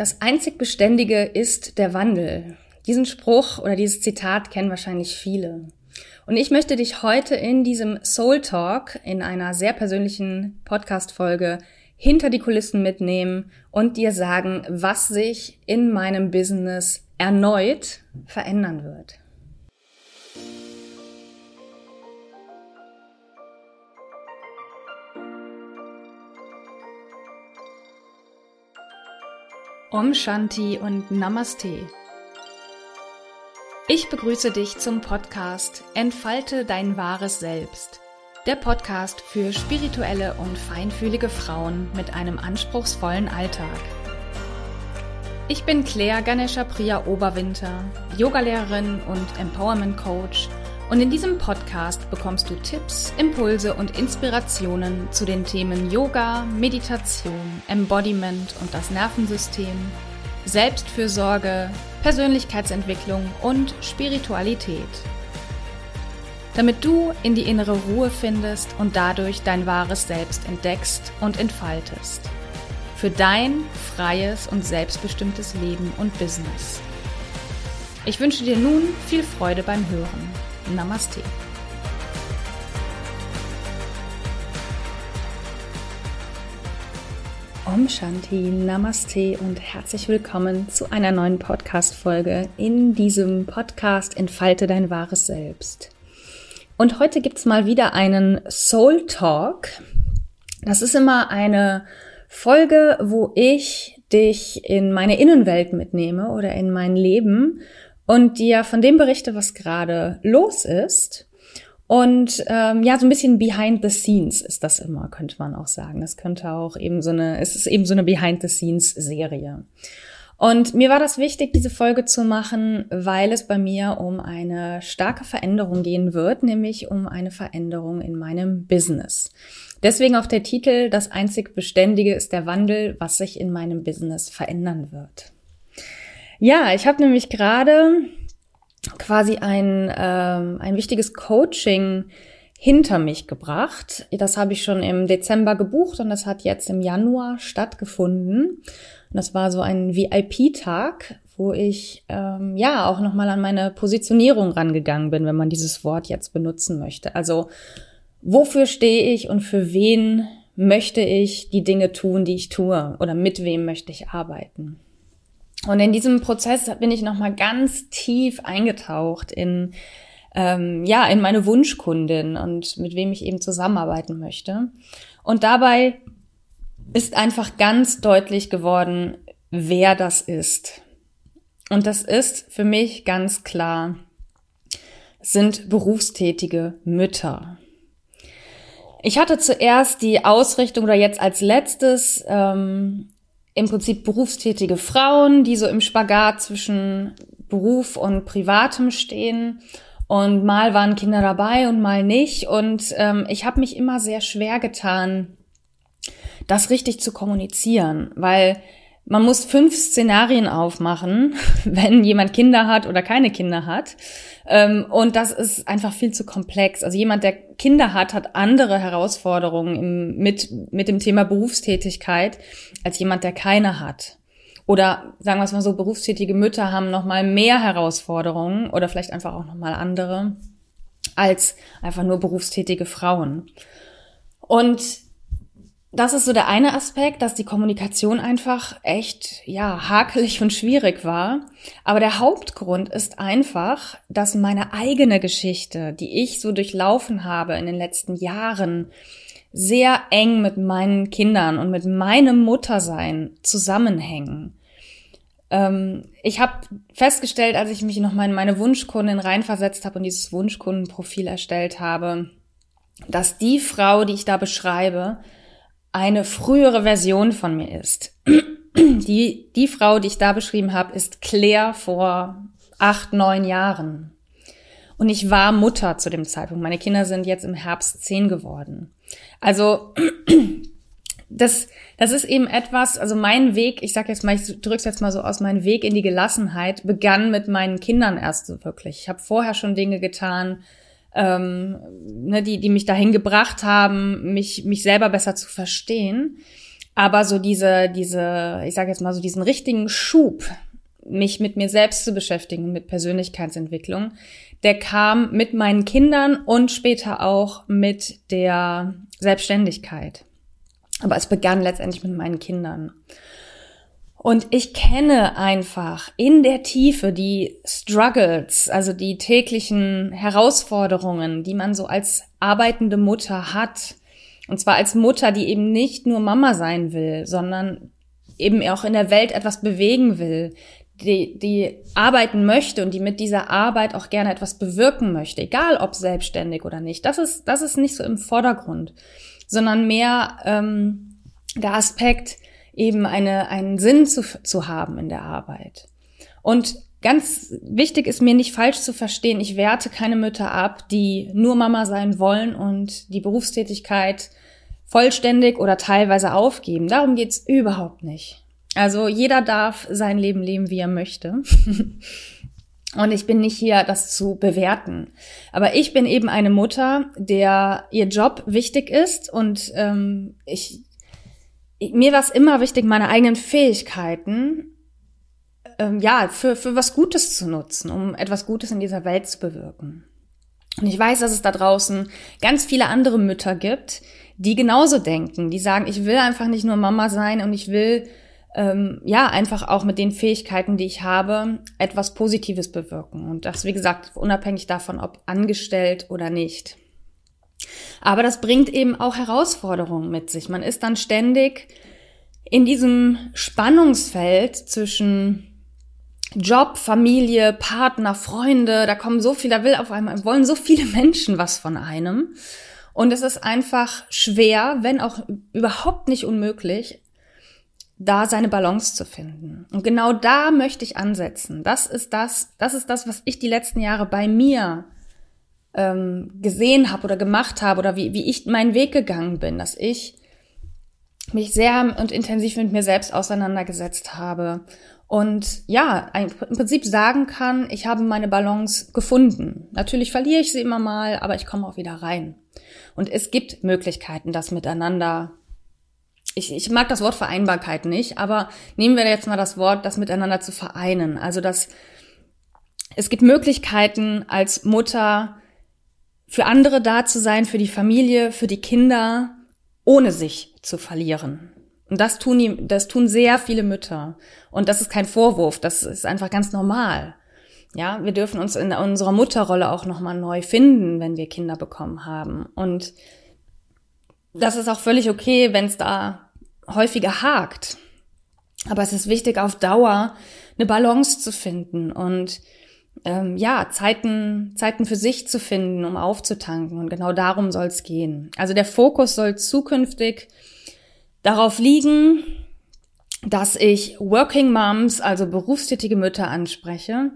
Das einzig Beständige ist der Wandel. Diesen Spruch oder dieses Zitat kennen wahrscheinlich viele. Und ich möchte dich heute in diesem Soul Talk in einer sehr persönlichen Podcast-Folge hinter die Kulissen mitnehmen und dir sagen, was sich in meinem Business erneut verändern wird. Om Shanti und Namaste. Ich begrüße dich zum Podcast Entfalte dein wahres Selbst. Der Podcast für spirituelle und feinfühlige Frauen mit einem anspruchsvollen Alltag. Ich bin Claire Ganesha Priya Oberwinter, Yogalehrerin und Empowerment Coach und in diesem Podcast bekommst du Tipps, Impulse und Inspirationen zu den Themen Yoga, Meditation, Embodiment und das Nervensystem, Selbstfürsorge, Persönlichkeitsentwicklung und Spiritualität. Damit du in die innere Ruhe findest und dadurch dein wahres Selbst entdeckst und entfaltest. Für dein freies und selbstbestimmtes Leben und Business. Ich wünsche dir nun viel Freude beim Hören. Namaste. Om Shanti, Namaste und herzlich willkommen zu einer neuen Podcast-Folge. In diesem Podcast Entfalte dein wahres Selbst. Und heute gibt's mal wieder einen Soul Talk. Das ist immer eine Folge, wo ich dich in meine Innenwelt mitnehme oder in mein Leben und dir von dem berichte, was gerade los ist. Und ähm, ja, so ein bisschen behind the scenes ist das immer, könnte man auch sagen. Das könnte auch eben so eine, es ist eben so eine behind the scenes Serie. Und mir war das wichtig, diese Folge zu machen, weil es bei mir um eine starke Veränderung gehen wird, nämlich um eine Veränderung in meinem Business. Deswegen auch der Titel, das einzig Beständige ist der Wandel, was sich in meinem Business verändern wird. Ja, ich habe nämlich gerade quasi ein, ähm, ein wichtiges Coaching hinter mich gebracht. Das habe ich schon im Dezember gebucht und das hat jetzt im Januar stattgefunden. Und das war so ein VIP-Tag, wo ich ähm, ja auch nochmal an meine Positionierung rangegangen bin, wenn man dieses Wort jetzt benutzen möchte. Also wofür stehe ich und für wen möchte ich die Dinge tun, die ich tue oder mit wem möchte ich arbeiten? Und in diesem Prozess bin ich nochmal ganz tief eingetaucht in, ähm, ja, in meine Wunschkundin und mit wem ich eben zusammenarbeiten möchte. Und dabei ist einfach ganz deutlich geworden, wer das ist. Und das ist für mich ganz klar, sind berufstätige Mütter. Ich hatte zuerst die Ausrichtung oder jetzt als letztes ähm, im Prinzip berufstätige Frauen, die so im Spagat zwischen Beruf und Privatem stehen. Und mal waren Kinder dabei und mal nicht. Und ähm, ich habe mich immer sehr schwer getan, das richtig zu kommunizieren, weil man muss fünf Szenarien aufmachen, wenn jemand Kinder hat oder keine Kinder hat. Ähm, und das ist einfach viel zu komplex. Also jemand, der Kinder hat, hat andere Herausforderungen mit, mit dem Thema Berufstätigkeit als jemand, der keine hat. Oder sagen wir es mal so, berufstätige Mütter haben nochmal mehr Herausforderungen oder vielleicht einfach auch nochmal andere als einfach nur berufstätige Frauen. Und das ist so der eine Aspekt, dass die Kommunikation einfach echt, ja, hakelig und schwierig war. Aber der Hauptgrund ist einfach, dass meine eigene Geschichte, die ich so durchlaufen habe in den letzten Jahren, sehr eng mit meinen Kindern und mit meinem Muttersein zusammenhängen. Ähm, ich habe festgestellt, als ich mich nochmal in meine Wunschkundin reinversetzt habe und dieses Wunschkundenprofil erstellt habe, dass die Frau, die ich da beschreibe, eine frühere Version von mir ist. Die, die Frau, die ich da beschrieben habe, ist Claire vor acht, neun Jahren. Und ich war Mutter zu dem Zeitpunkt. Meine Kinder sind jetzt im Herbst zehn geworden. Also das, das ist eben etwas, also mein Weg, ich sag jetzt mal, ich drück's jetzt mal so aus, mein Weg in die Gelassenheit begann mit meinen Kindern erst so wirklich. Ich habe vorher schon Dinge getan, ähm, ne, die, die mich dahin gebracht haben, mich, mich selber besser zu verstehen. Aber so diese, diese, ich sage jetzt mal so diesen richtigen Schub, mich mit mir selbst zu beschäftigen, mit Persönlichkeitsentwicklung, der kam mit meinen Kindern und später auch mit der Selbstständigkeit. Aber es begann letztendlich mit meinen Kindern. Und ich kenne einfach in der Tiefe die Struggles, also die täglichen Herausforderungen, die man so als arbeitende Mutter hat. Und zwar als Mutter, die eben nicht nur Mama sein will, sondern eben auch in der Welt etwas bewegen will, die, die arbeiten möchte und die mit dieser Arbeit auch gerne etwas bewirken möchte, egal ob selbstständig oder nicht. Das ist, das ist nicht so im Vordergrund, sondern mehr ähm, der Aspekt, eben eine, einen Sinn zu, zu haben in der Arbeit. Und ganz wichtig ist mir nicht falsch zu verstehen, ich werte keine Mütter ab, die nur Mama sein wollen und die Berufstätigkeit vollständig oder teilweise aufgeben. Darum geht's überhaupt nicht. Also jeder darf sein Leben leben, wie er möchte. Und ich bin nicht hier, das zu bewerten. Aber ich bin eben eine Mutter, der ihr Job wichtig ist und ähm, ich mir war es immer wichtig, meine eigenen Fähigkeiten ähm, ja für, für was Gutes zu nutzen, um etwas Gutes in dieser Welt zu bewirken. Und ich weiß, dass es da draußen ganz viele andere Mütter gibt, die genauso denken, die sagen, ich will einfach nicht nur Mama sein und ich will ähm, ja einfach auch mit den Fähigkeiten, die ich habe, etwas Positives bewirken. Und das, wie gesagt, unabhängig davon, ob angestellt oder nicht. Aber das bringt eben auch Herausforderungen mit sich. Man ist dann ständig in diesem Spannungsfeld zwischen Job, Familie, Partner, Freunde, da kommen so viele, da will auf einmal, wollen so viele Menschen was von einem. Und es ist einfach schwer, wenn auch überhaupt nicht unmöglich, da seine Balance zu finden. Und genau da möchte ich ansetzen. Das ist das, das ist das, was ich die letzten Jahre bei mir ähm, gesehen habe oder gemacht habe oder wie, wie ich meinen Weg gegangen bin, dass ich mich sehr und intensiv mit mir selbst auseinandergesetzt habe und ja, im Prinzip sagen kann, ich habe meine Balance gefunden. Natürlich verliere ich sie immer mal, aber ich komme auch wieder rein. Und es gibt Möglichkeiten, das miteinander. Ich, ich mag das Wort Vereinbarkeit nicht, aber nehmen wir jetzt mal das Wort, das miteinander zu vereinen. Also dass es gibt Möglichkeiten als Mutter für andere da zu sein, für die Familie, für die Kinder, ohne sich zu verlieren. Und das tun die, das tun sehr viele Mütter. Und das ist kein Vorwurf, das ist einfach ganz normal. Ja, wir dürfen uns in unserer Mutterrolle auch nochmal neu finden, wenn wir Kinder bekommen haben. Und das ist auch völlig okay, wenn es da häufiger hakt. Aber es ist wichtig, auf Dauer eine Balance zu finden und ähm, ja, Zeiten, Zeiten für sich zu finden, um aufzutanken. Und genau darum soll es gehen. Also der Fokus soll zukünftig darauf liegen, dass ich Working Moms, also berufstätige Mütter anspreche,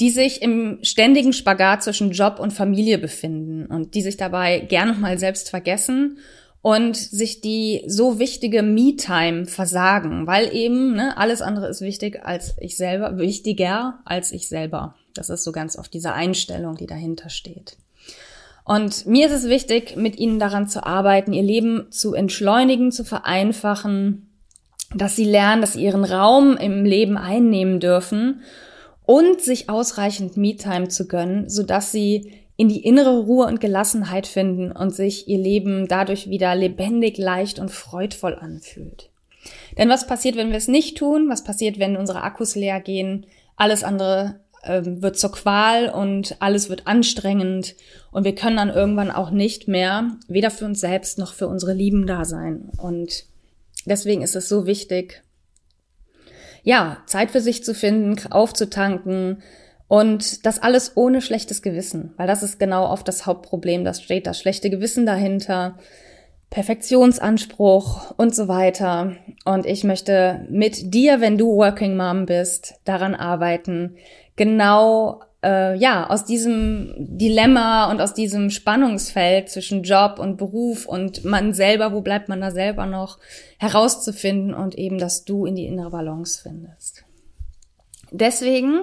die sich im ständigen Spagat zwischen Job und Familie befinden und die sich dabei gern noch mal selbst vergessen und sich die so wichtige Me-Time versagen, weil eben ne, alles andere ist wichtig als ich selber, wichtiger als ich selber. Das ist so ganz oft diese Einstellung, die dahinter steht. Und mir ist es wichtig, mit ihnen daran zu arbeiten, ihr Leben zu entschleunigen, zu vereinfachen, dass sie lernen, dass sie ihren Raum im Leben einnehmen dürfen und sich ausreichend Me-Time zu gönnen, sodass sie in die innere Ruhe und Gelassenheit finden und sich ihr Leben dadurch wieder lebendig, leicht und freudvoll anfühlt. Denn was passiert, wenn wir es nicht tun? Was passiert, wenn unsere Akkus leer gehen? Alles andere ähm, wird zur Qual und alles wird anstrengend und wir können dann irgendwann auch nicht mehr weder für uns selbst noch für unsere Lieben da sein. Und deswegen ist es so wichtig, ja, Zeit für sich zu finden, aufzutanken, und das alles ohne schlechtes Gewissen, weil das ist genau oft das Hauptproblem. Das steht das schlechte Gewissen dahinter, Perfektionsanspruch und so weiter. Und ich möchte mit dir, wenn du Working Mom bist, daran arbeiten, genau äh, ja aus diesem Dilemma und aus diesem Spannungsfeld zwischen Job und Beruf und man selber, wo bleibt man da selber noch, herauszufinden und eben, dass du in die innere Balance findest. Deswegen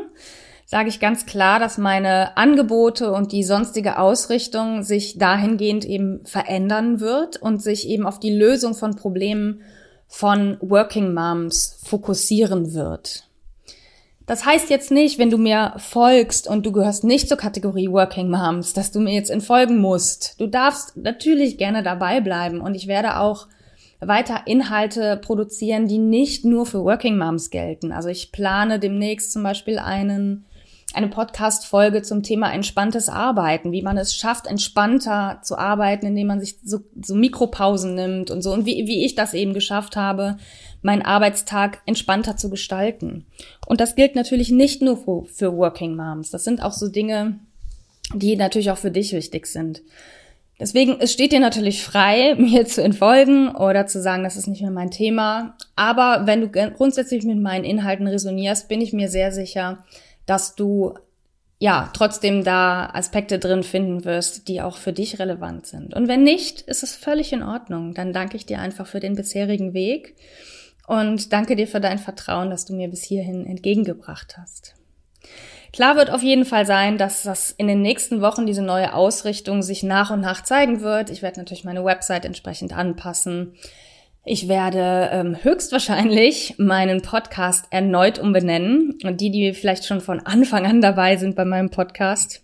sage ich ganz klar, dass meine Angebote und die sonstige Ausrichtung sich dahingehend eben verändern wird und sich eben auf die Lösung von Problemen von Working Moms fokussieren wird. Das heißt jetzt nicht, wenn du mir folgst und du gehörst nicht zur Kategorie Working Moms, dass du mir jetzt entfolgen musst. Du darfst natürlich gerne dabei bleiben und ich werde auch weiter Inhalte produzieren, die nicht nur für Working Moms gelten. Also ich plane demnächst zum Beispiel einen eine Podcast-Folge zum Thema entspanntes Arbeiten, wie man es schafft, entspannter zu arbeiten, indem man sich so, so Mikropausen nimmt und so und wie, wie ich das eben geschafft habe, meinen Arbeitstag entspannter zu gestalten. Und das gilt natürlich nicht nur für, für Working Moms. Das sind auch so Dinge, die natürlich auch für dich wichtig sind. Deswegen, es steht dir natürlich frei, mir zu entfolgen oder zu sagen, das ist nicht mehr mein Thema. Aber wenn du grundsätzlich mit meinen Inhalten resonierst, bin ich mir sehr sicher, dass du ja trotzdem da Aspekte drin finden wirst, die auch für dich relevant sind. Und wenn nicht, ist es völlig in Ordnung. Dann danke ich dir einfach für den bisherigen Weg und danke dir für dein Vertrauen, das du mir bis hierhin entgegengebracht hast. Klar wird auf jeden Fall sein, dass das in den nächsten Wochen diese neue Ausrichtung sich nach und nach zeigen wird. Ich werde natürlich meine Website entsprechend anpassen. Ich werde ähm, höchstwahrscheinlich meinen Podcast erneut umbenennen. Und die, die vielleicht schon von Anfang an dabei sind bei meinem Podcast,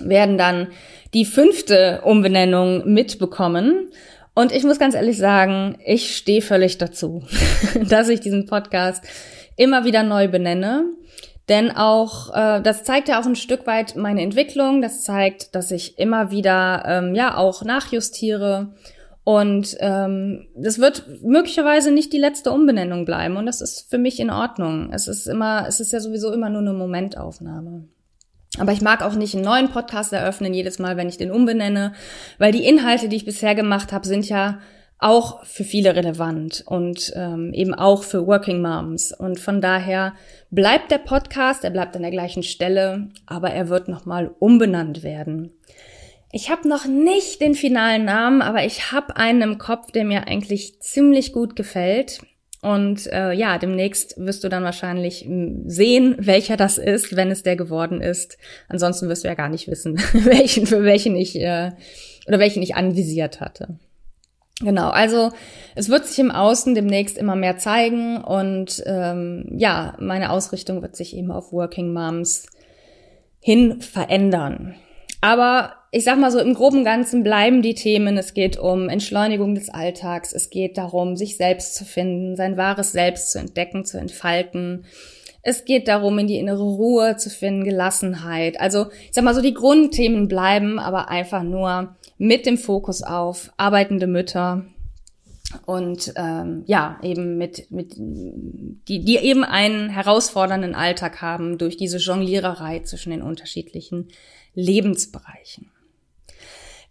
werden dann die fünfte Umbenennung mitbekommen. Und ich muss ganz ehrlich sagen, ich stehe völlig dazu, dass ich diesen Podcast immer wieder neu benenne. Denn auch, äh, das zeigt ja auch ein Stück weit meine Entwicklung. Das zeigt, dass ich immer wieder, ähm, ja, auch nachjustiere. Und ähm, das wird möglicherweise nicht die letzte Umbenennung bleiben. Und das ist für mich in Ordnung. Es ist immer, es ist ja sowieso immer nur eine Momentaufnahme. Aber ich mag auch nicht einen neuen Podcast eröffnen, jedes Mal, wenn ich den umbenenne, weil die Inhalte, die ich bisher gemacht habe, sind ja auch für viele relevant und ähm, eben auch für Working Moms. Und von daher bleibt der Podcast, er bleibt an der gleichen Stelle, aber er wird nochmal umbenannt werden. Ich habe noch nicht den finalen Namen, aber ich habe einen im Kopf, der mir eigentlich ziemlich gut gefällt. Und äh, ja, demnächst wirst du dann wahrscheinlich hm, sehen, welcher das ist, wenn es der geworden ist. Ansonsten wirst du ja gar nicht wissen, welchen für welchen ich äh, oder welchen ich anvisiert hatte. Genau, also es wird sich im Außen demnächst immer mehr zeigen und ähm, ja, meine Ausrichtung wird sich eben auf Working Moms hin verändern. Aber ich sag mal so, im groben Ganzen bleiben die Themen. Es geht um Entschleunigung des Alltags. Es geht darum, sich selbst zu finden, sein wahres Selbst zu entdecken, zu entfalten. Es geht darum, in die innere Ruhe zu finden, Gelassenheit. Also, ich sag mal so, die Grundthemen bleiben, aber einfach nur mit dem Fokus auf arbeitende Mütter und ähm, ja, eben mit, mit die, die eben einen herausfordernden Alltag haben durch diese Jongliererei zwischen den unterschiedlichen Lebensbereichen.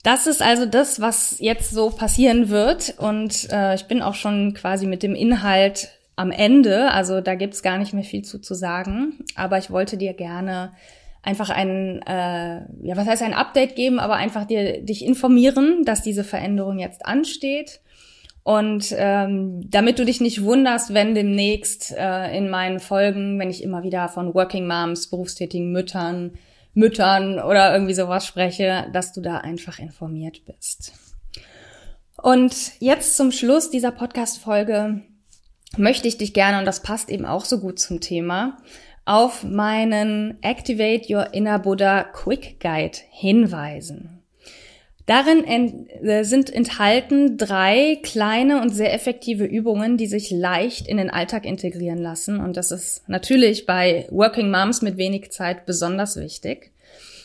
Das ist also das, was jetzt so passieren wird. Und äh, ich bin auch schon quasi mit dem Inhalt am Ende. Also da gibt's gar nicht mehr viel zu, zu sagen. Aber ich wollte dir gerne einfach ein, äh, ja, was heißt ein Update geben, aber einfach dir dich informieren, dass diese Veränderung jetzt ansteht. Und ähm, damit du dich nicht wunderst, wenn demnächst äh, in meinen Folgen, wenn ich immer wieder von Working Moms, berufstätigen Müttern, Müttern oder irgendwie sowas spreche, dass du da einfach informiert bist. Und jetzt zum Schluss dieser Podcast-Folge möchte ich dich gerne, und das passt eben auch so gut zum Thema, auf meinen Activate Your Inner Buddha Quick Guide hinweisen. Darin äh, sind enthalten drei kleine und sehr effektive Übungen, die sich leicht in den Alltag integrieren lassen. Und das ist natürlich bei Working Moms mit wenig Zeit besonders wichtig.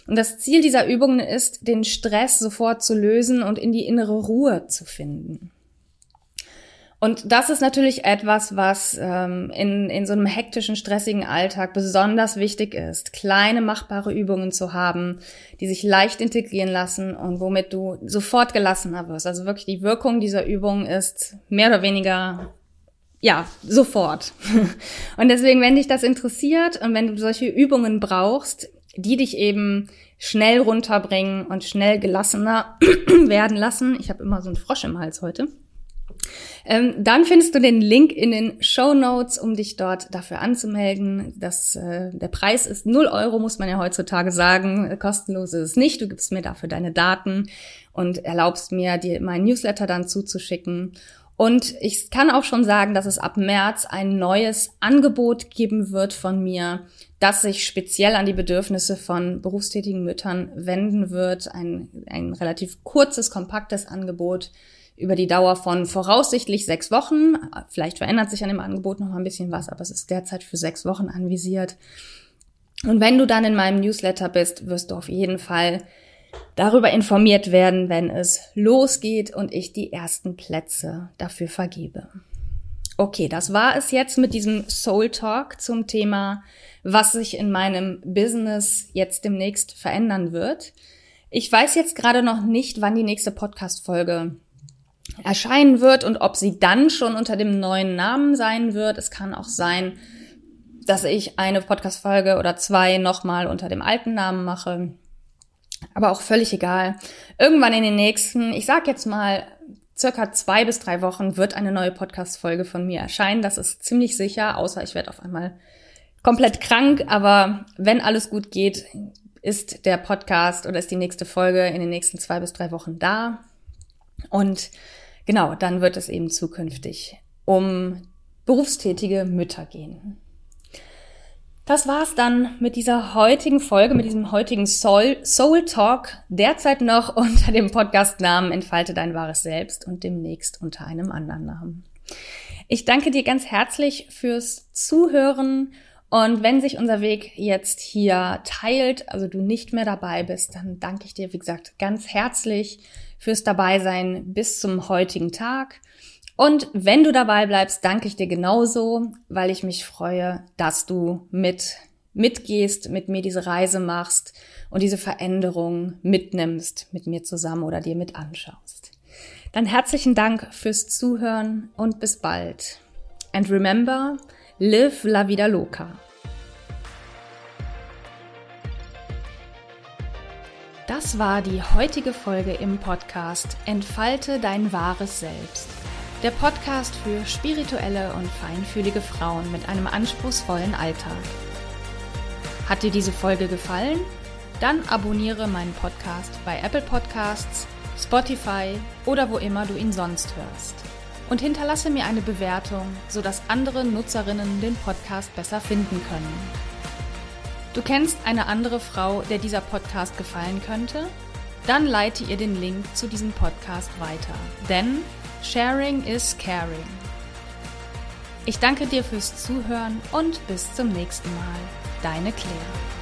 Und das Ziel dieser Übungen ist, den Stress sofort zu lösen und in die innere Ruhe zu finden. Und das ist natürlich etwas, was ähm, in, in so einem hektischen, stressigen Alltag besonders wichtig ist, kleine machbare Übungen zu haben, die sich leicht integrieren lassen und womit du sofort gelassener wirst. Also wirklich die Wirkung dieser Übung ist mehr oder weniger ja, sofort. Und deswegen, wenn dich das interessiert und wenn du solche Übungen brauchst, die dich eben schnell runterbringen und schnell gelassener werden lassen. Ich habe immer so einen Frosch im Hals heute. Ähm, dann findest du den Link in den Show Notes, um dich dort dafür anzumelden. Das, äh, der Preis ist 0 Euro, muss man ja heutzutage sagen. Kostenlos ist es nicht. Du gibst mir dafür deine Daten und erlaubst mir, dir meinen Newsletter dann zuzuschicken. Und ich kann auch schon sagen, dass es ab März ein neues Angebot geben wird von mir, das sich speziell an die Bedürfnisse von berufstätigen Müttern wenden wird. Ein, ein relativ kurzes, kompaktes Angebot über die Dauer von voraussichtlich sechs Wochen. Vielleicht verändert sich an dem Angebot noch mal ein bisschen was, aber es ist derzeit für sechs Wochen anvisiert. Und wenn du dann in meinem Newsletter bist, wirst du auf jeden Fall darüber informiert werden, wenn es losgeht und ich die ersten Plätze dafür vergebe. Okay, das war es jetzt mit diesem Soul Talk zum Thema, was sich in meinem Business jetzt demnächst verändern wird. Ich weiß jetzt gerade noch nicht, wann die nächste Podcast-Folge erscheinen wird und ob sie dann schon unter dem neuen Namen sein wird. Es kann auch sein, dass ich eine Podcast-Folge oder zwei nochmal unter dem alten Namen mache. Aber auch völlig egal. Irgendwann in den nächsten, ich sag jetzt mal, circa zwei bis drei Wochen wird eine neue Podcast-Folge von mir erscheinen. Das ist ziemlich sicher, außer ich werde auf einmal komplett krank. Aber wenn alles gut geht, ist der Podcast oder ist die nächste Folge in den nächsten zwei bis drei Wochen da. Und genau, dann wird es eben zukünftig um berufstätige Mütter gehen. Das war's dann mit dieser heutigen Folge, mit diesem heutigen Soul, Soul Talk, derzeit noch unter dem Podcastnamen Entfalte dein wahres Selbst und demnächst unter einem anderen Namen. Ich danke dir ganz herzlich fürs Zuhören und wenn sich unser Weg jetzt hier teilt, also du nicht mehr dabei bist, dann danke ich dir, wie gesagt, ganz herzlich fürs Dabeisein bis zum heutigen Tag. Und wenn du dabei bleibst, danke ich dir genauso, weil ich mich freue, dass du mit mitgehst, mit mir diese Reise machst und diese Veränderung mitnimmst mit mir zusammen oder dir mit anschaust. Dann herzlichen Dank fürs Zuhören und bis bald. And remember, live la vida loca. Das war die heutige Folge im Podcast Entfalte dein wahres Selbst. Der Podcast für spirituelle und feinfühlige Frauen mit einem anspruchsvollen Alltag. Hat dir diese Folge gefallen? Dann abonniere meinen Podcast bei Apple Podcasts, Spotify oder wo immer du ihn sonst hörst. Und hinterlasse mir eine Bewertung, sodass andere Nutzerinnen den Podcast besser finden können. Du kennst eine andere Frau, der dieser Podcast gefallen könnte? Dann leite ihr den Link zu diesem Podcast weiter. Denn Sharing is Caring. Ich danke dir fürs Zuhören und bis zum nächsten Mal. Deine Claire.